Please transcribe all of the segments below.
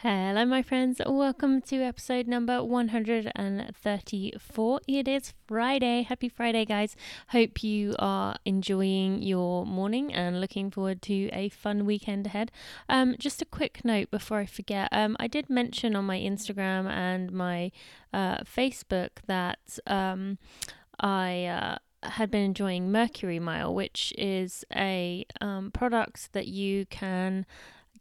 Hello, my friends. Welcome to episode number 134. It is Friday. Happy Friday, guys. Hope you are enjoying your morning and looking forward to a fun weekend ahead. Um, just a quick note before I forget um, I did mention on my Instagram and my uh, Facebook that um, I. Uh, had been enjoying Mercury Mile, which is a um, product that you can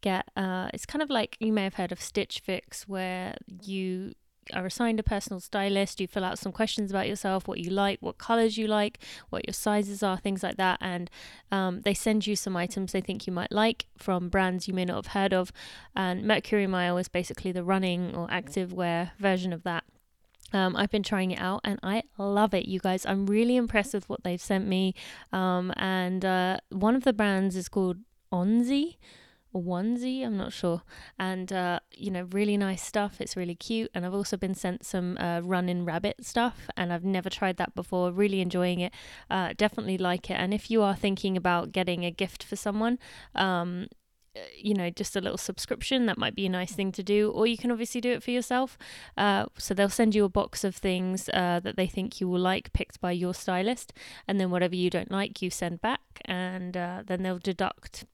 get uh, it's kind of like you may have heard of Stitch Fix, where you are assigned a personal stylist. You fill out some questions about yourself, what you like, what colors you like, what your sizes are, things like that. And um, they send you some items they think you might like from brands you may not have heard of. And Mercury Mile is basically the running or active wear version of that. Um, I've been trying it out and I love it, you guys. I'm really impressed with what they've sent me. Um, and uh, one of the brands is called Onzie onesie, I'm not sure. And, uh, you know, really nice stuff. It's really cute. And I've also been sent some uh, running rabbit stuff, and I've never tried that before. Really enjoying it. Uh, definitely like it. And if you are thinking about getting a gift for someone, um, you know, just a little subscription. That might be a nice thing to do, or you can obviously do it for yourself. Uh, so they'll send you a box of things uh, that they think you will like, picked by your stylist, and then whatever you don't like, you send back, and uh, then they'll deduct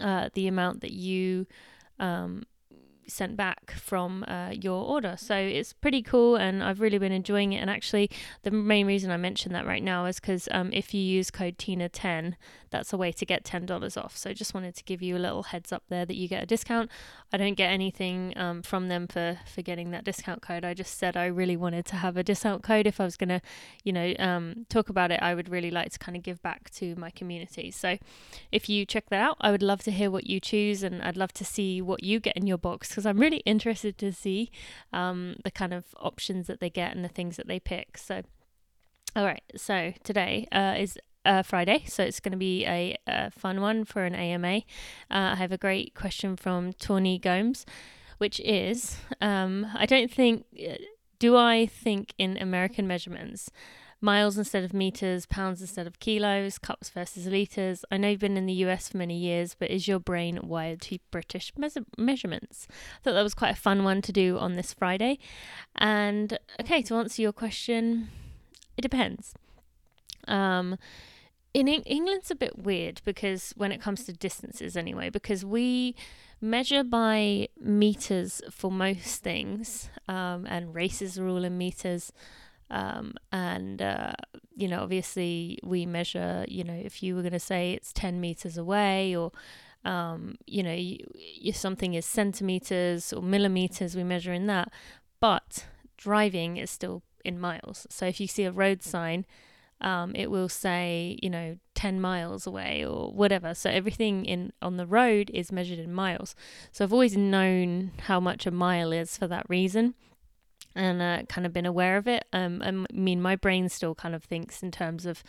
uh, the amount that you um, sent back from uh, your order. So it's pretty cool, and I've really been enjoying it. And actually, the main reason I mention that right now is because um, if you use code TINA10, that's a way to get $10 off. So just wanted to give you a little heads up there that you get a discount. I don't get anything um, from them for, for getting that discount code. I just said I really wanted to have a discount code. If I was going to, you know, um, talk about it, I would really like to kind of give back to my community. So if you check that out, I would love to hear what you choose and I'd love to see what you get in your box because I'm really interested to see um, the kind of options that they get and the things that they pick. So, all right, so today uh, is uh, Friday, so it's going to be a, a, fun one for an AMA. Uh, I have a great question from Tawny Gomes, which is um, I don't think, uh, do I think in American measurements? Miles instead of meters, pounds instead of kilos, cups versus liters. I know you've been in the US for many years, but is your brain wired to British mes- measurements? I thought that was quite a fun one to do on this Friday. And okay, to answer your question, it depends. Um, in England's a bit weird because when it comes to distances, anyway, because we measure by meters for most things, um, and races are all in meters. Um, and uh, you know, obviously, we measure. You know, if you were going to say it's ten meters away, or um, you know, you, if something is centimeters or millimeters, we measure in that. But driving is still in miles. So if you see a road sign um, it will say, you know, 10 miles away or whatever. So everything in on the road is measured in miles. So I've always known how much a mile is for that reason and uh, kind of been aware of it. Um, I mean, my brain still kind of thinks in terms of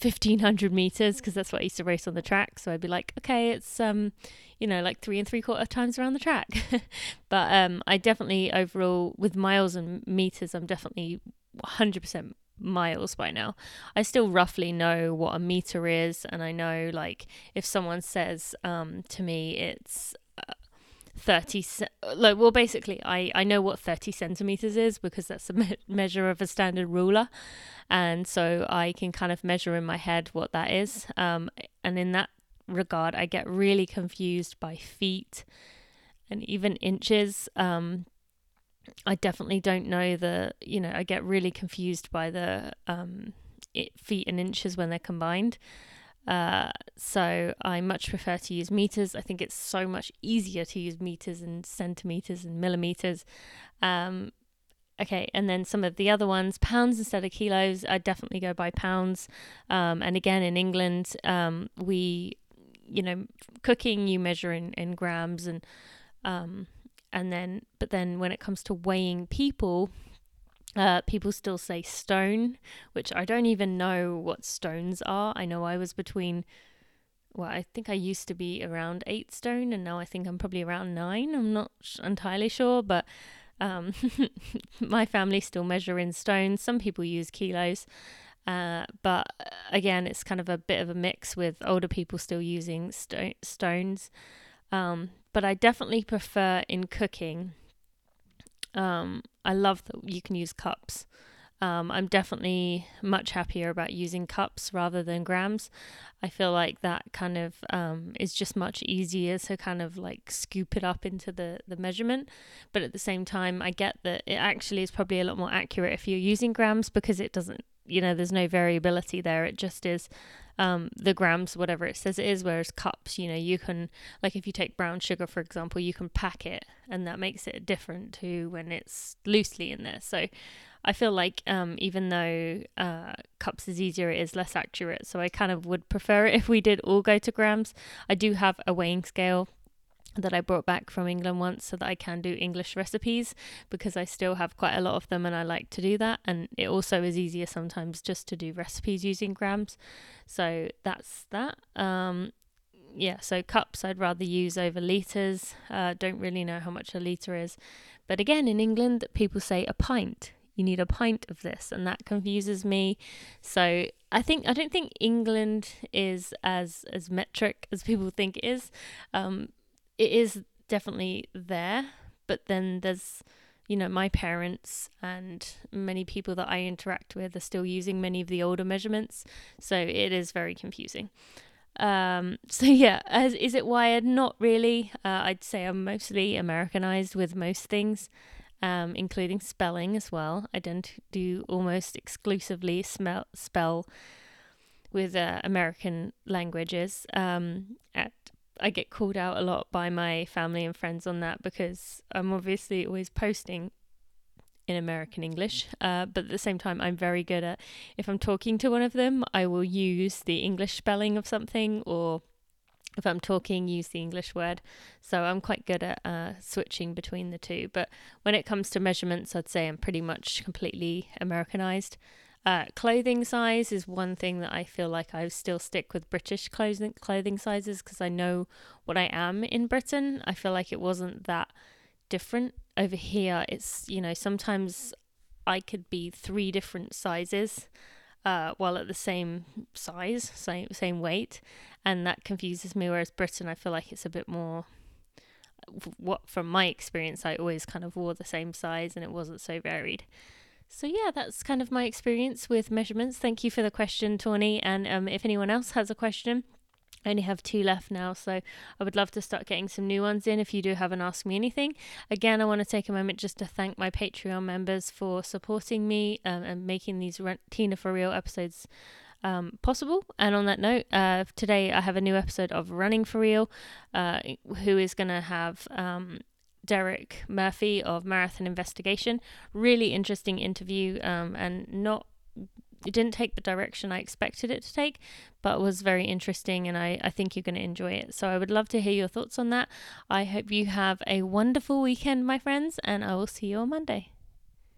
1500 meters because that's what I used to race on the track. So I'd be like, okay, it's, um, you know, like three and three quarter times around the track. but um, I definitely overall, with miles and meters, I'm definitely 100% miles by now. I still roughly know what a meter is, and I know like if someone says um, to me it's 30 like well basically I I know what 30 centimeters is because that's a me- measure of a standard ruler. And so I can kind of measure in my head what that is. Um, and in that regard I get really confused by feet and even inches. Um, I definitely don't know the, you know, I get really confused by the um, feet and inches when they're combined. Uh, so I much prefer to use meters. I think it's so much easier to use meters and centimeters and millimeters. Um, okay, and then some of the other ones, pounds instead of kilos. I definitely go by pounds. Um, and again, in England, um, we, you know, cooking you measure in in grams and um, and then but then when it comes to weighing people uh, people still say stone which i don't even know what stones are. I know i was between well i think i used to be around eight stone and now i think i'm probably around nine. I'm not entirely sure but um, my family still measure in stones some people use kilos. Uh, but again it's kind of a bit of a mix with older people still using sto- stones. Um, but I definitely prefer in cooking. Um, I love that you can use cups. Um, I'm definitely much happier about using cups rather than grams. I feel like that kind of um, is just much easier to kind of like scoop it up into the, the measurement. But at the same time, I get that it actually is probably a lot more accurate if you're using grams because it doesn't, you know, there's no variability there. It just is um, the grams, whatever it says it is. Whereas cups, you know, you can, like if you take brown sugar, for example, you can pack it and that makes it different to when it's loosely in there. So I feel like um, even though uh, cups is easier, it is less accurate. So I kind of would prefer it if we did all go to grams. I do have a weighing scale that I brought back from England once so that I can do English recipes because I still have quite a lot of them and I like to do that. And it also is easier sometimes just to do recipes using grams. So that's that. Um, yeah, so cups I'd rather use over litres. Uh, don't really know how much a litre is. But again, in England, people say a pint you need a pint of this and that confuses me so i think i don't think england is as as metric as people think it is um it is definitely there but then there's you know my parents and many people that i interact with are still using many of the older measurements so it is very confusing um, so yeah, as is it wired? Not really. Uh, I'd say I'm mostly Americanized with most things um, including spelling as well. I don't do almost exclusively smell, spell with uh, American languages. Um, at, I get called out a lot by my family and friends on that because I'm obviously always posting in American English, uh, but at the same time, I'm very good at if I'm talking to one of them, I will use the English spelling of something or if I'm talking, use the English word. So I'm quite good at uh, switching between the two. But when it comes to measurements, I'd say I'm pretty much completely Americanized. Uh, clothing size is one thing that I feel like I still stick with British clothing clothing sizes because I know what I am in Britain. I feel like it wasn't that different over here. It's you know sometimes I could be three different sizes uh, while at the same size, same same weight, and that confuses me. Whereas Britain, I feel like it's a bit more. What from my experience, I always kind of wore the same size, and it wasn't so varied. So yeah, that's kind of my experience with measurements. Thank you for the question, Tawny. And um, if anyone else has a question, I only have two left now, so I would love to start getting some new ones in if you do have an Ask Me Anything. Again, I want to take a moment just to thank my Patreon members for supporting me um, and making these Tina for Real episodes um, possible. And on that note, uh, today I have a new episode of Running for Real, uh, who is going to have. Um, Derek Murphy of Marathon Investigation. Really interesting interview um, and not it didn't take the direction I expected it to take, but was very interesting and I, I think you're going to enjoy it. So I would love to hear your thoughts on that. I hope you have a wonderful weekend, my friends, and I will see you on Monday.